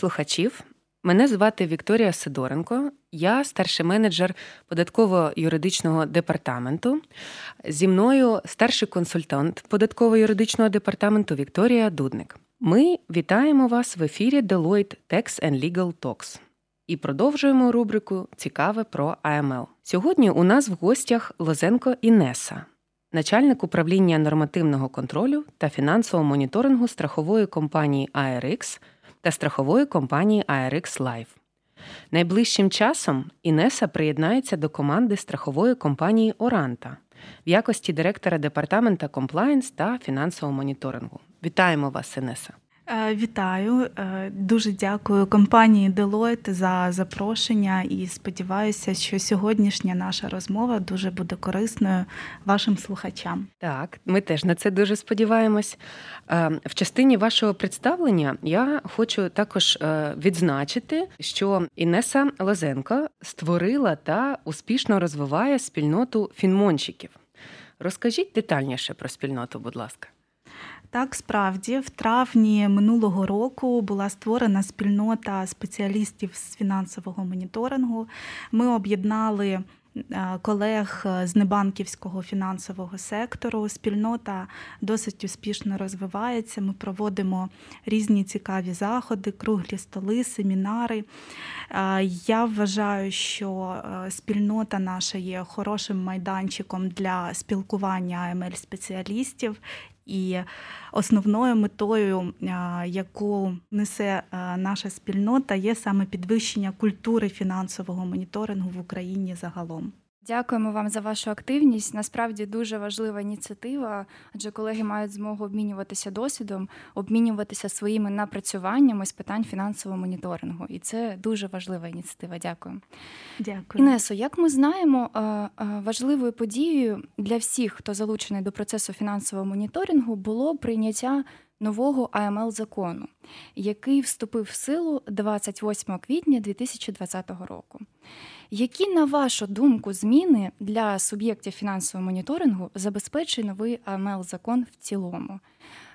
слухачів. Мене звати Вікторія Сидоренко, я старший менеджер податково-юридичного департаменту. Зі мною старший консультант податково-юридичного департаменту Вікторія Дудник. Ми вітаємо вас в ефірі Deloitte Tax and Legal Talks і продовжуємо рубрику Цікаве про АМЛ. Сьогодні у нас в гостях Лозенко Інеса, начальник управління нормативного контролю та фінансового моніторингу страхової компанії ARX та страхової компанії ARX Life. Найближчим часом Інеса приєднається до команди страхової компанії Оранта в якості директора департамента комплаєнс та фінансового моніторингу. Вітаємо вас, Інеса! Е, вітаю, е, дуже дякую компанії Deloitte за запрошення і сподіваюся, що сьогоднішня наша розмова дуже буде корисною вашим слухачам. Так, ми теж на це дуже сподіваємось. Е, в частині вашого представлення я хочу також відзначити, що Інеса Лозенко створила та успішно розвиває спільноту фінмонщиків. Розкажіть детальніше про спільноту, будь ласка. Так, справді, в травні минулого року була створена спільнота спеціалістів з фінансового моніторингу. Ми об'єднали. Е, колег з небанківського фінансового сектору спільнота досить успішно розвивається. Ми проводимо різні цікаві заходи, круглі столи, семінари. Е, я вважаю, що е, спільнота наша є хорошим майданчиком для спілкування амл спеціалістів і основною метою, яку несе наша спільнота, є саме підвищення культури фінансового моніторингу в Україні загалом. Дякуємо вам за вашу активність. Насправді дуже важлива ініціатива, адже колеги мають змогу обмінюватися досвідом, обмінюватися своїми напрацюваннями з питань фінансового моніторингу. І це дуже важлива ініціатива. Дякую. Дякую. Інесо, як ми знаємо, е, е, важливою подією для всіх, хто залучений до процесу фінансового моніторингу, було прийняття нового АМЛ закону, який вступив в силу 28 квітня 2020 року. Які, на вашу думку, зміни для суб'єктів фінансового моніторингу забезпечує новий АМЛ закон в цілому?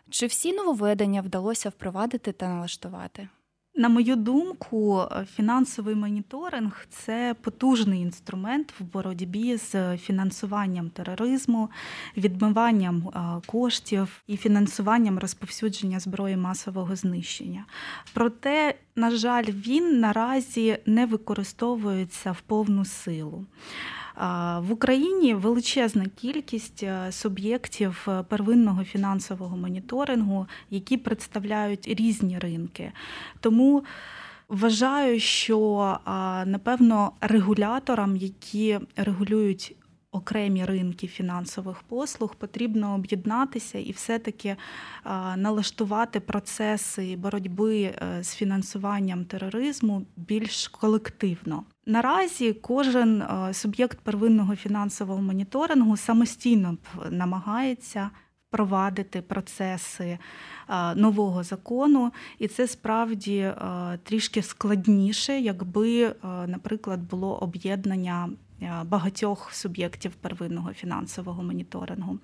Чи всі нововведення вдалося впровадити та налаштувати? На мою думку, фінансовий моніторинг це потужний інструмент в боротьбі з фінансуванням тероризму, відмиванням коштів і фінансуванням розповсюдження зброї масового знищення. Проте, на жаль, він наразі не використовується в повну силу. В Україні величезна кількість е, суб'єктів е, первинного фінансового моніторингу, які представляють різні ринки. Тому вважаю, що напевно регуляторам, які регулюють окремі ринки фінансових послуг, потрібно об'єднатися і все-таки налаштувати процеси боротьби е, з фінансуванням тероризму більш колективно. Наразі кожен е, суб'єкт первинного фінансового моніторингу самостійно намагається впровадити процеси е, нового закону, і це справді е, трішки складніше, якби, наприклад, було об'єднання багатьох суб'єктів первинного фінансового моніторингу.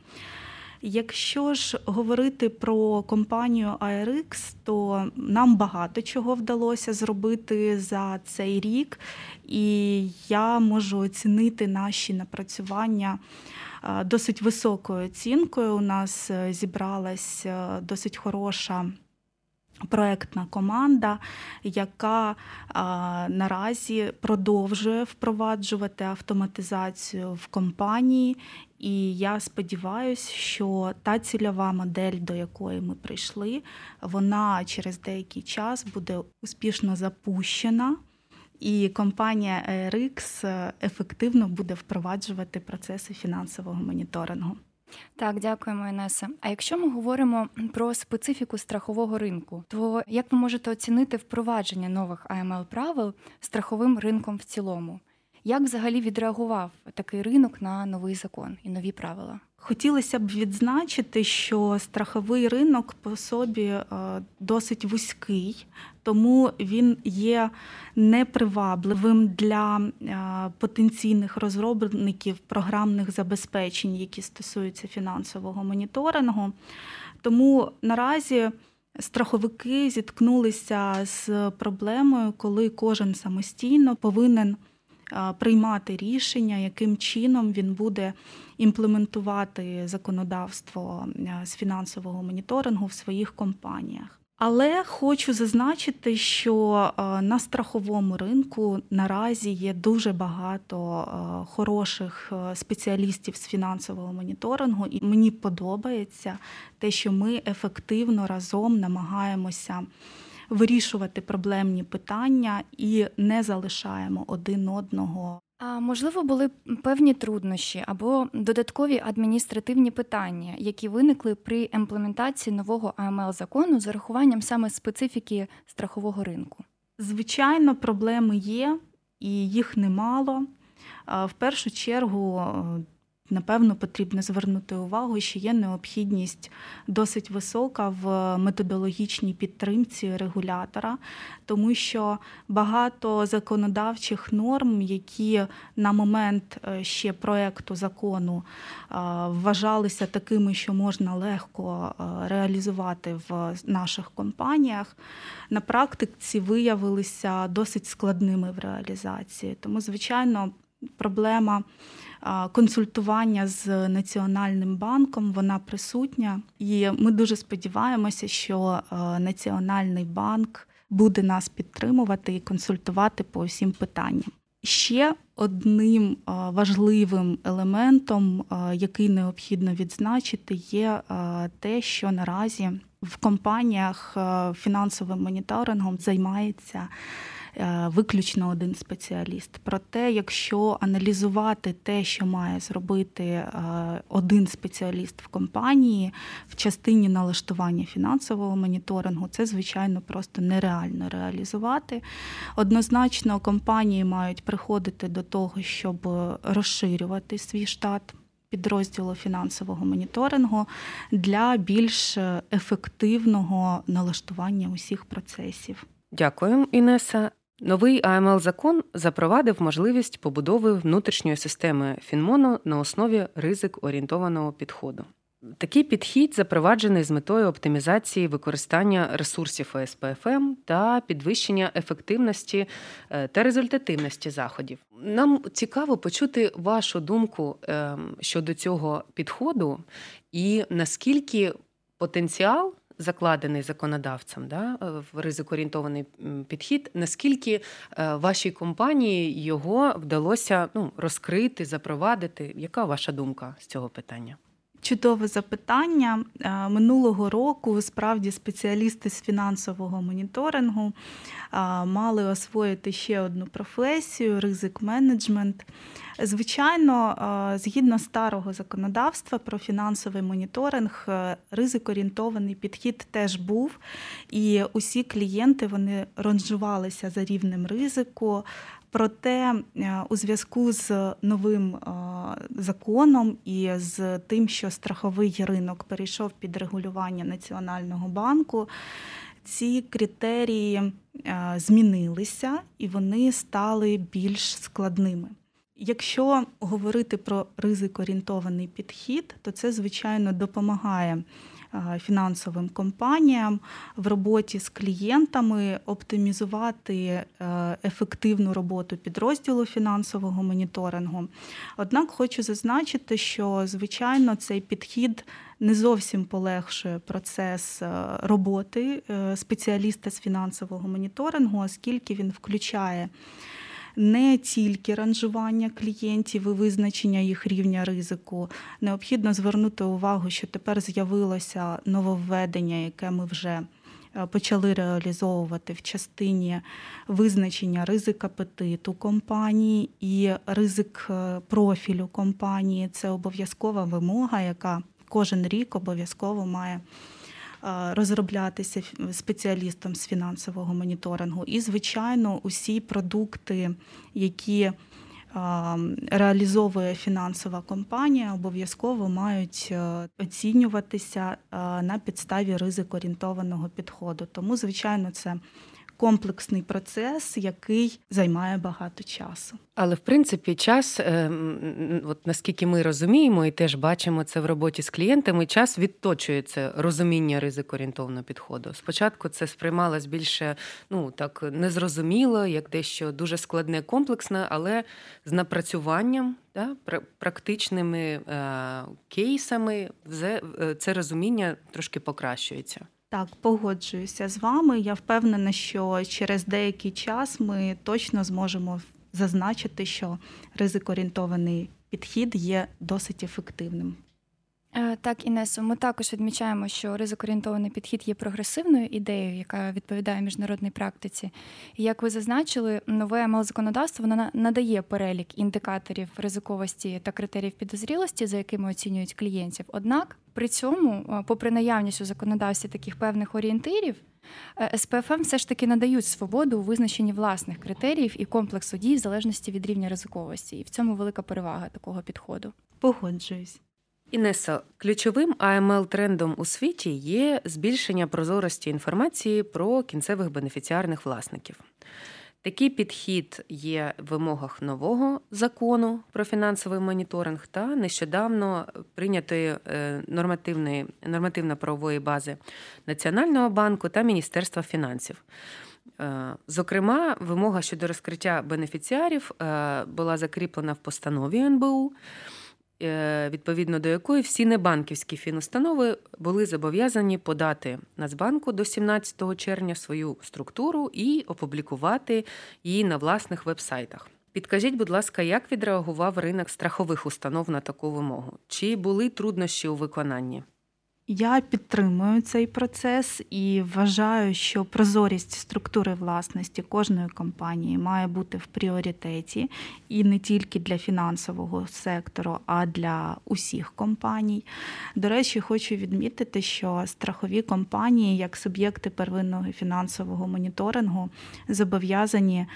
Якщо ж говорити про компанію ARX, то нам багато чого вдалося зробити за цей рік, і я можу оцінити наші напрацювання. Досить високою оцінкою у нас е, зібралась е, досить хороша проектна команда, яка а, наразі продовжує впроваджувати автоматизацію в компанії. І я сподіваюся, що та цільова модель, до якої ми прийшли, вона через деякий час буде успішно запущена. І компанія ERX ефективно буде впроваджувати процеси фінансового моніторингу. Так, дякуємо, Інеса. А якщо ми говоримо про специфіку страхового ринку, то як ви можете оцінити впровадження нових АМЛ правил страховим ринком в цілому? Як взагалі відреагував такий ринок на новий закон і нові правила? Хотілося б відзначити, що страховий ринок по собі е, досить вузький, тому він є непривабливим для е, потенційних розробників програмних забезпечень, які стосуються фінансового моніторингу. Тому наразі Страховики зіткнулися з проблемою, коли кожен самостійно повинен приймати рішення, яким чином він буде імплементувати законодавство з фінансового моніторингу в своїх компаніях. Але хочу зазначити, що на страховому ринку наразі є дуже багато хороших спеціалістів з фінансового моніторингу, і мені подобається те, що ми ефективно разом намагаємося вирішувати проблемні питання і не залишаємо один одного. А можливо, були певні труднощі або додаткові адміністративні питання, які виникли при імплементації нового АМЛ закону з урахуванням саме специфіки страхового ринку. Звичайно, проблеми є, і їх немало. В першу чергу Напевно, потрібно звернути увагу, що є необхідність досить висока в методологічній підтримці регулятора, тому що багато законодавчих норм, які на момент е, ще проекту закону е, вважалися такими, що можна легко е, реалізувати в наших компаніях, на практиці виявилися досить складними в реалізації. Тому, звичайно, проблема консультування з Національним банком вона присутня, і ми дуже сподіваємося, що Національний банк буде нас підтримувати і консультувати по всім питанням. Ще одним важливим елементом, який необхідно відзначити, є те, що наразі в компаніях фінансовим моніторингом займається виключно один спеціаліст. Проте, якщо аналізувати те, що має зробити е, один спеціаліст в компанії в частині налаштування фінансового моніторингу, це звичайно просто нереально реалізувати. Однозначно, компанії мають приходити до того, щоб розширювати свій штат. Підрозділу фінансового моніторингу для більш ефективного налаштування усіх процесів. Дякую, Інеса. Новий амл закон запровадив можливість побудови внутрішньої системи Фінмону на основі ризик орієнтованого підходу. Такий підхід запроваджений з метою оптимізації використання ресурсів ОСПФМ та підвищення ефективності е, та результативності заходів. Нам цікаво почути вашу думку ем, щодо цього підходу і наскільки потенціал закладений законодавцем, да, е, в ризикоорієнтований підхід. Наскільки е, вашій компанії його вдалося ну, розкрити, запровадити? Яка ваша думка з цього питання? Чудове запитання е, минулого року. Справді спеціалісти з фінансового моніторингу мали освоїти ще одну професію ризик менеджмент. Звичайно, згідно старого законодавства про фінансовий моніторинг, е, ризик-орієнтований підхід теж був, і усі клієнти вони ранжувалися за рівнем ризику. Проте е, у зв'язку з новим законом і з тим, що страховий ринок перейшов під регулювання Національного банку, ці критерії е, змінилися і вони стали більш складними. Якщо говорити про ризик-орієнтований підхід, то це, звичайно, допомагає фінансовим компаніям в роботі з клієнтами оптимізувати е, ефективну роботу підрозділу фінансового моніторингу. Однак хочу зазначити, що звичайно цей підхід не зовсім полегшує процес е, роботи спеціаліста з фінансового моніторингу, оскільки він включає не тільки ранжування клієнтів і визначення їх рівня ризику. Необхідно звернути увагу, що тепер з'явилося нововведення, яке ми вже е, почали реалізовувати в частині визначення ризик апетиту компанії і ризик е, профілю компанії. Це обов'язкова вимога, яка кожен рік обов'язково має розроблятися спеціалістом з фінансового моніторингу. І, звичайно, усі продукти, які Реалізовує фінансова компанія, обов'язково мають е, оцінюватися на підставі ризик орієнтованого підходу. Тому, звичайно, це комплексний процес, який займає багато часу. Але в принципі, час, е, от наскільки ми розуміємо, і теж бачимо це в роботі з клієнтами, час відточується розуміння ризикоорієнтовного підходу. Спочатку це сприймалось більше ну так незрозуміло, як дещо дуже складне, комплексне, але з напрацюванням, да, практичними е, кейсами, е, це розуміння трошки покращується. Так, погоджуюся з вами. Я впевнена, що через деякий час ми точно зможемо зазначити, що ризикоорієнтований підхід є досить ефективним. Е, так, Інесо, ми також відмічаємо, що ризикоорієнтований підхід є прогресивною ідеєю, яка відповідає міжнародній практиці. Як ви зазначили, нове мл законодавство воно надає перелік індикаторів ризиковості та критеріїв підозрілості, за якими оцінюють клієнтів. Однак при цьому, е, попри наявність у законодавстві таких певних орієнтирів, е, СПФМ все ж таки надають свободу у визначенні власних критеріїв і комплексу дій в залежності від рівня ризиковості. І в цьому велика перевага такого підходу. Погоджуюсь. Інесо, ключовим амл трендом у світі є збільшення прозорості інформації про кінцевих бенефіціарних власників. Такий підхід є в вимогах нового закону про фінансовий моніторинг та нещодавно прийнятої е, нормативно-правової бази Національного банку та Міністерства фінансів. Е, зокрема, вимога щодо розкриття бенефіціарів е, була закріплена в постанові НБУ. Е, відповідно до якої всі небанківські фінустанови були зобов'язані подати Нацбанку до 17 червня свою структуру і опублікувати її на власних вебсайтах. Підкажіть, будь ласка, як відреагував ринок страхових установ на таку вимогу? Чи були труднощі у виконанні? Я підтримую цей процес і вважаю, що прозорість структури власності кожної компанії має бути в пріоритеті і не тільки для фінансового сектору, а для усіх компаній. До речі, хочу відмітити, що страхові компанії, як суб'єкти первинного фінансового моніторингу, зобов'язані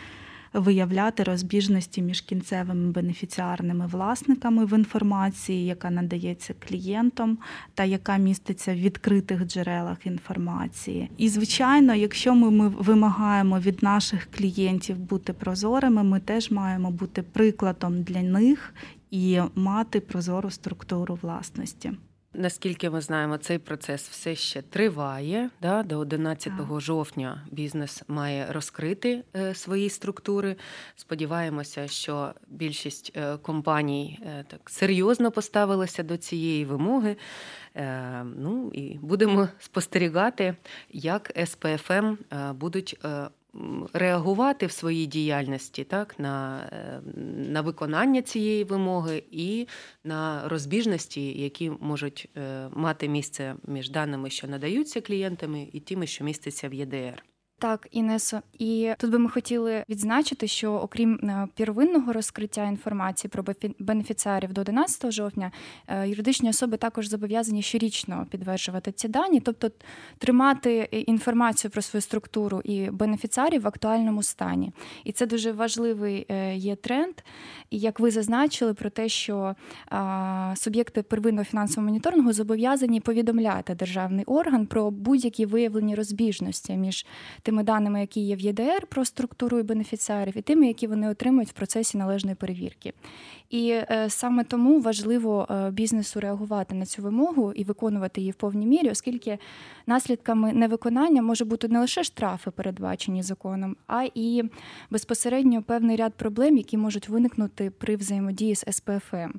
виявляти розбіжності між кінцевими бенефіціарними власниками в інформації, яка надається клієнтам, та яка міститься в відкритих джерелах інформації. І, звичайно, якщо ми, ми вимагаємо від наших клієнтів бути прозорими, ми теж маємо бути прикладом для них і мати прозору структуру власності. Наскільки ми знаємо, цей процес все ще триває. Да? До 11 так. жовтня бізнес має розкрити е, свої структури. Сподіваємося, що більшість е, компаній е, так серйозно поставилися до цієї вимоги. Ну і будемо спостерігати, як СПФМ будуть реагувати в своїй діяльності так, на е, на виконання цієї вимоги і на розбіжності, які можуть е, мати місце між даними, що надаються клієнтами, і тими, що містяться в ЄДР. Так, Інесо, і тут би ми хотіли відзначити, що окрім е, первинного розкриття інформації про бенефіціарів до 11 жовтня, е, юридичні особи також зобов'язані щорічно підтверджувати ці дані, тобто тримати інформацію про свою структуру і бенефіціарів в актуальному стані. І це дуже важливий е, є тренд. І як ви зазначили, про те, що суб'єкти первинного фінансового моніторингу зобов'язані повідомляти державний орган про будь-які виявлені розбіжності між тими даними, які є в ЄДР про структуру і бенефіціарів, і тими, які вони отримують в процесі належної перевірки. І е, саме тому важливо е, бізнесу реагувати на цю вимогу і виконувати її в повній мірі, оскільки наслідками невиконання може бути не лише штрафи, передбачені законом, а і безпосередньо певний ряд проблем, які можуть виникнути при взаємодії з СПФМ.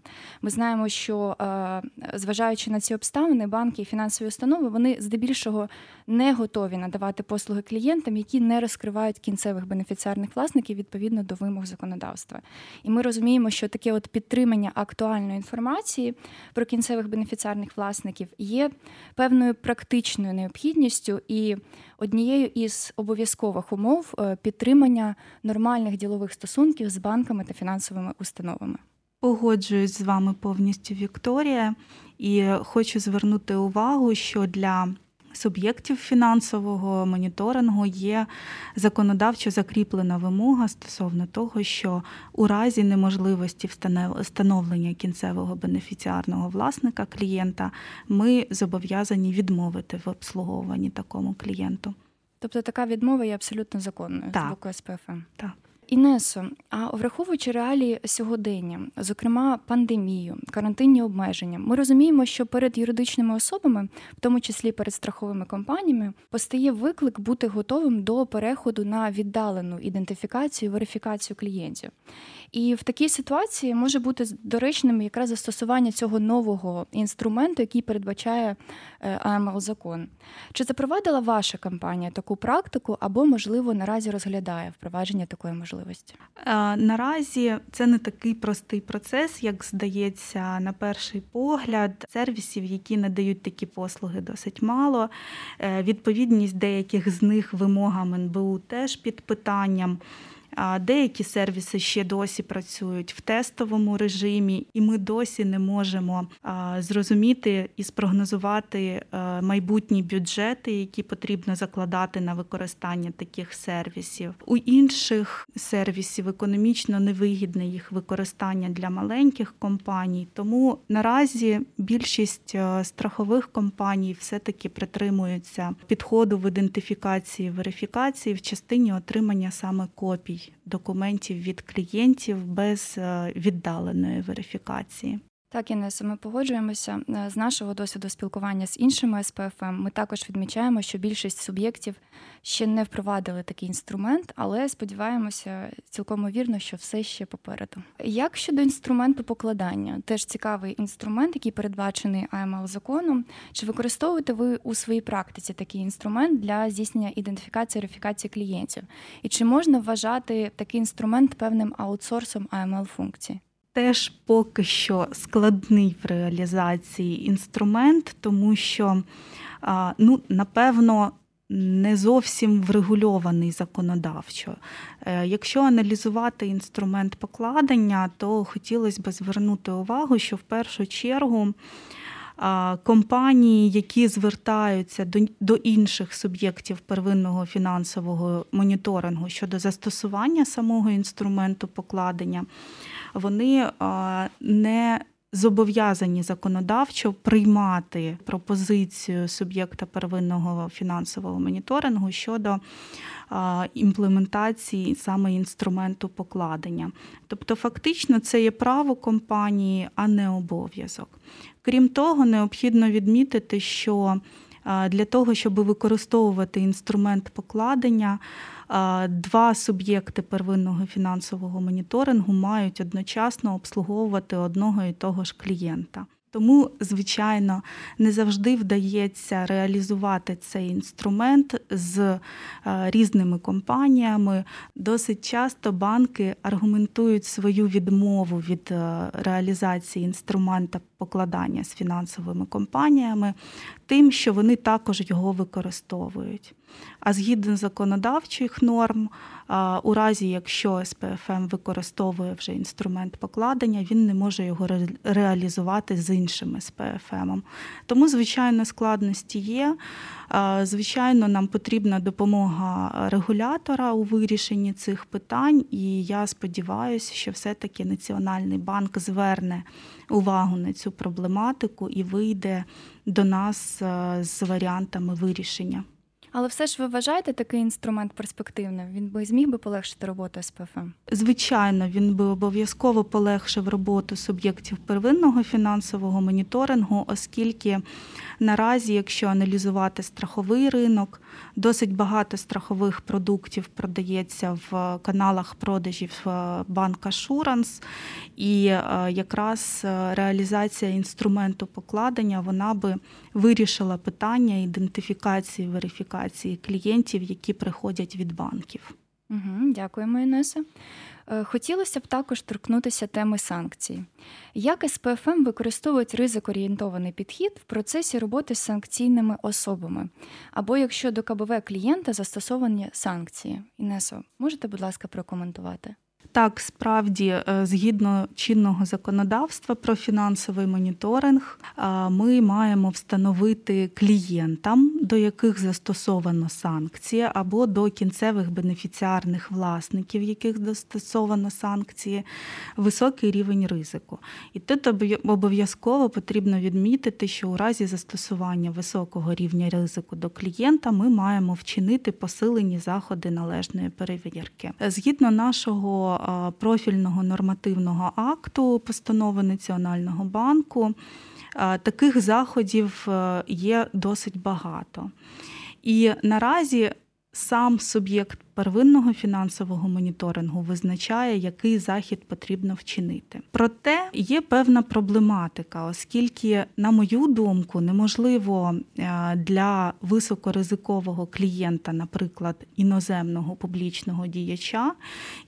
Ми знаємо, що е, зважаючи на ці обставини, банки і фінансові установи вони здебільшого не готові надавати послуги клієнтам, які не розкривають кінцевих бенефіціарних власників відповідно до вимог законодавства. І ми розуміємо, що таке от підтримання актуальної інформації про кінцевих бенефіціарних власників є певною практичною необхідністю і однією із обов'язкових умов е, підтримання нормальних ділових стосунків з банками та фінансовими установами. Погоджуюсь з вами повністю, Вікторія, і хочу звернути увагу, що для суб'єктів фінансового моніторингу є законодавчо закріплена вимога стосовно того, що у разі неможливості встановлення кінцевого бенефіціарного власника клієнта ми зобов'язані відмовити в обслуговуванні такому клієнту. Тобто така відмова є абсолютно законною з боку СПФМ? Так. Інесо, а враховуючи реалії сьогодення, зокрема пандемію, карантинні обмеження, ми розуміємо, що перед юридичними особами, в тому числі перед страховими компаніями, постає виклик бути готовим до переходу на віддалену ідентифікацію, верифікацію клієнтів. І в такій ситуації може бути доречним якраз застосування цього нового інструменту, який передбачає е, амл закон. Чи запровадила ваша компанія таку практику, або, можливо, наразі розглядає впровадження такої можливості? Е, наразі це не такий простий процес, як здається, на перший погляд. Сервісів, які надають такі послуги, досить мало. Е, відповідність деяких з них вимогам НБУ теж під питанням. Деякі сервіси ще досі працюють в тестовому режимі, і ми досі не можемо зрозуміти і спрогнозувати е, майбутні бюджети, які потрібно закладати на використання таких сервісів. У інших сервісів економічно невигідне їх використання для маленьких компаній. Тому наразі більшість е, страхових компаній все-таки притримуються підходу в ідентифікації верифікації в частині отримання саме копій документів від клієнтів без е, віддаленої верифікації. Так, Інесо, ми погоджуємося е, з нашого досвіду спілкування з іншими СПФМ. Ми також відмічаємо, що більшість суб'єктів ще не впровадили такий інструмент, але сподіваємося, цілком вірно, що все ще попереду. Як щодо інструменту покладання, теж цікавий інструмент, який передбачений АМЛ законом. Чи використовуєте ви у своїй практиці такий інструмент для здійснення ідентифікації верифікації клієнтів? І чи можна вважати такий інструмент певним аутсорсом АМЛ функції? Теж поки що складний в реалізації інструмент, тому що, ну, напевно, не зовсім врегульований законодавчо. Е, якщо аналізувати інструмент покладення, то хотілося б звернути увагу, що в першу чергу компанії, які звертаються до до інших суб'єктів первинного фінансового моніторингу щодо застосування самого інструменту покладення, вони не Зобов'язані законодавчо приймати пропозицію суб'єкта первинного фінансового моніторингу щодо імплементації саме інструменту покладення. Тобто, фактично, це є право компанії, а не обов'язок. Крім того, необхідно відмітити, що для того, щоб використовувати інструмент покладення, два суб'єкти первинного фінансового моніторингу мають одночасно обслуговувати одного і того ж клієнта. Тому, звичайно, не завжди вдається реалізувати цей інструмент з е, різними компаніями. Досить часто банки аргументують свою відмову від е, реалізації інструмента покладання з фінансовими компаніями, тим, що вони також його використовують. А згідно законодавчих норм, у разі якщо СПФМ використовує вже інструмент покладення, він не може його реалізувати з іншим СПФМом. Тому, звичайно, складності є. Звичайно, нам потрібна допомога регулятора у вирішенні цих питань, і я сподіваюся, що все-таки Національний банк зверне увагу на цю проблематику і вийде до нас з варіантами вирішення. Але все ж ви вважаєте такий інструмент перспективним? Він би зміг би полегшити роботу СПФМ? Звичайно, він би обов'язково полегшив роботу суб'єктів первинного фінансового моніторингу, оскільки наразі, якщо аналізувати страховий ринок, досить багато страхових продуктів продається в каналах продажів е, банка Шуранс, і е, якраз е, реалізація інструменту покладення вона би вирішила питання ідентифікації верифікації клієнтів, які приходять від банків. Угу, Дякуємо, Інеса. Е, хотілося б також торкнутися теми санкцій. Як СПФМ використовують ризик-орієнтований підхід в процесі роботи з санкційними особами? Або якщо до КБВ клієнта застосовані санкції? Інесо, можете, будь ласка, прокоментувати? Так, справді, е, згідно чинного законодавства про фінансовий моніторинг, ми маємо встановити клієнтам, до яких застосовано санкції, або до кінцевих бенефіціарних власників, яких застосовано санкції, високий рівень ризику. І тут обов'язково потрібно відмітити, що у разі застосування високого рівня ризику до клієнта ми маємо вчинити посилені заходи належної перевірки. Згідно нашого профільного нормативного акту постанови Національного банку. Таких заходів е, є досить багато. І наразі сам суб'єкт первинного фінансового моніторингу визначає, який захід потрібно вчинити. Проте є певна проблематика, оскільки, на мою думку, неможливо е, для високоризикового клієнта, наприклад, іноземного публічного діяча,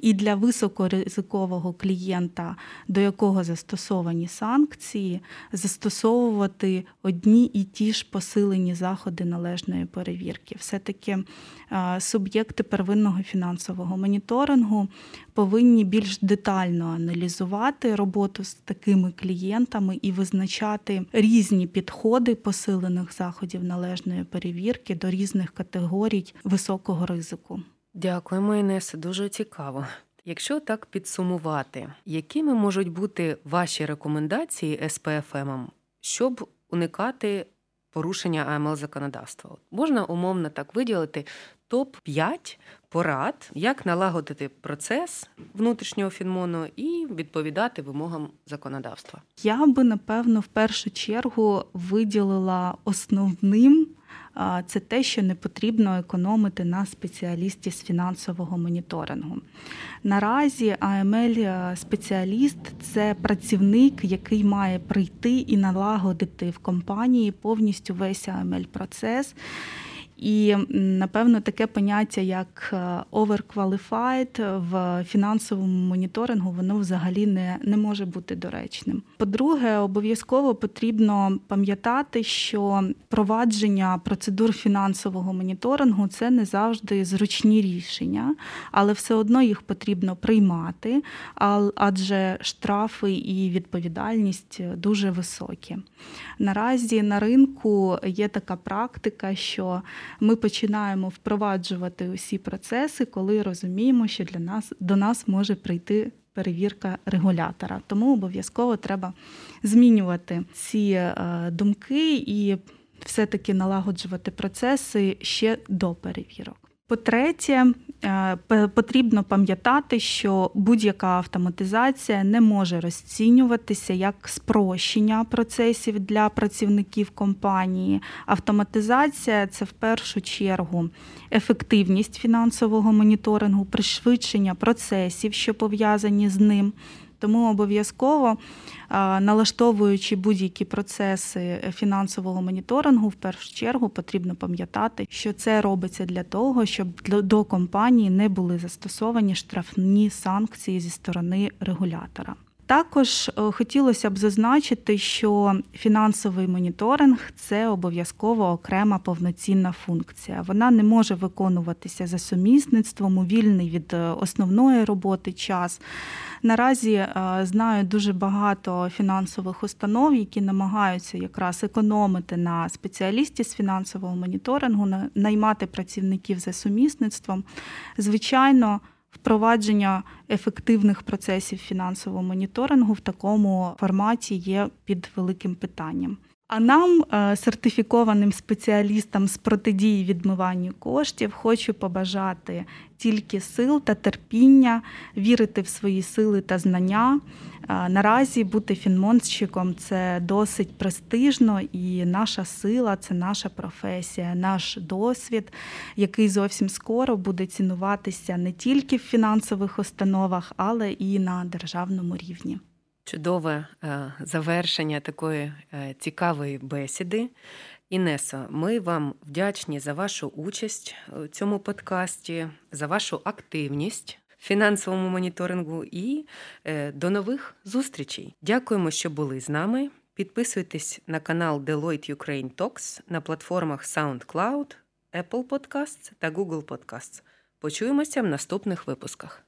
і для високоризикового клієнта, до якого застосовані санкції, застосовувати одні і ті ж посилені заходи належної перевірки. Все таки е, суб'єкти первинного первинного фінансового моніторингу повинні більш детально аналізувати роботу з такими клієнтами і визначати різні підходи посилених заходів належної перевірки до різних категорій високого ризику. Дякуємо, Інесе, дуже цікаво. Якщо так підсумувати, якими можуть бути ваші рекомендації СПФМ, щоб уникати порушення АМЛ законодавства? Можна умовно так виділити топ 5 порад, як налагодити процес внутрішнього фінмону і відповідати вимогам законодавства. Я би напевно в першу чергу виділила основним. Це те, що не потрібно економити на спеціалісті з фінансового моніторингу. Наразі амл спеціаліст це працівник, який має прийти і налагодити в компанії повністю весь амл процес і напевно таке поняття, як е, overqualified в фінансовому моніторингу, воно взагалі не, не може бути доречним. По-друге, обов'язково потрібно пам'ятати, що провадження процедур фінансового моніторингу це не завжди зручні рішення, але все одно їх потрібно приймати, адже штрафи і відповідальність дуже високі. Наразі на ринку є така практика, що ми починаємо впроваджувати усі процеси, коли розуміємо, що для нас до нас може прийти перевірка регулятора. Тому обов'язково треба змінювати ці е, думки і все-таки налагоджувати процеси ще до перевірок. По-третє, е, потрібно пам'ятати, що будь-яка автоматизація не може розцінюватися як спрощення процесів для працівників компанії. Автоматизація це в першу чергу ефективність фінансового моніторингу, пришвидшення процесів, що пов'язані з ним. Тому обов'язково налаштовуючи будь-які процеси фінансового моніторингу, в першу чергу потрібно пам'ятати, що це робиться для того, щоб до компанії не були застосовані штрафні санкції зі сторони регулятора. Також е, хотілося б зазначити, що фінансовий моніторинг це обов'язково окрема повноцінна функція. Вона не може виконуватися за сумісництвом у вільний від е, основної роботи час. Наразі е, знаю дуже багато фінансових установ, які намагаються якраз економити на спеціалісті з фінансового моніторингу, наймати працівників за сумісництвом. Звичайно впровадження ефективних процесів фінансового моніторингу в такому форматі є під великим питанням. А нам, е, сертифікованим спеціалістам з протидії відмиванню коштів, хочу побажати тільки сил та терпіння, вірити в свої сили та знання. Е, наразі бути фінмонстчиком це досить престижно, і наша сила це наша професія, наш досвід, який зовсім скоро буде цінуватися не тільки в фінансових установах, але і на державному рівні. Чудове е, завершення такої е, цікавої бесіди. Інесо, ми вам вдячні за вашу участь у цьому подкасті, за вашу активність в фінансовому моніторингу і е, до нових зустрічей. Дякуємо, що були з нами. Підписуйтесь на канал Deloitte Ukraine Talks на платформах SoundCloud, Apple Podcasts та Google Podcasts. Почуємося в наступних випусках.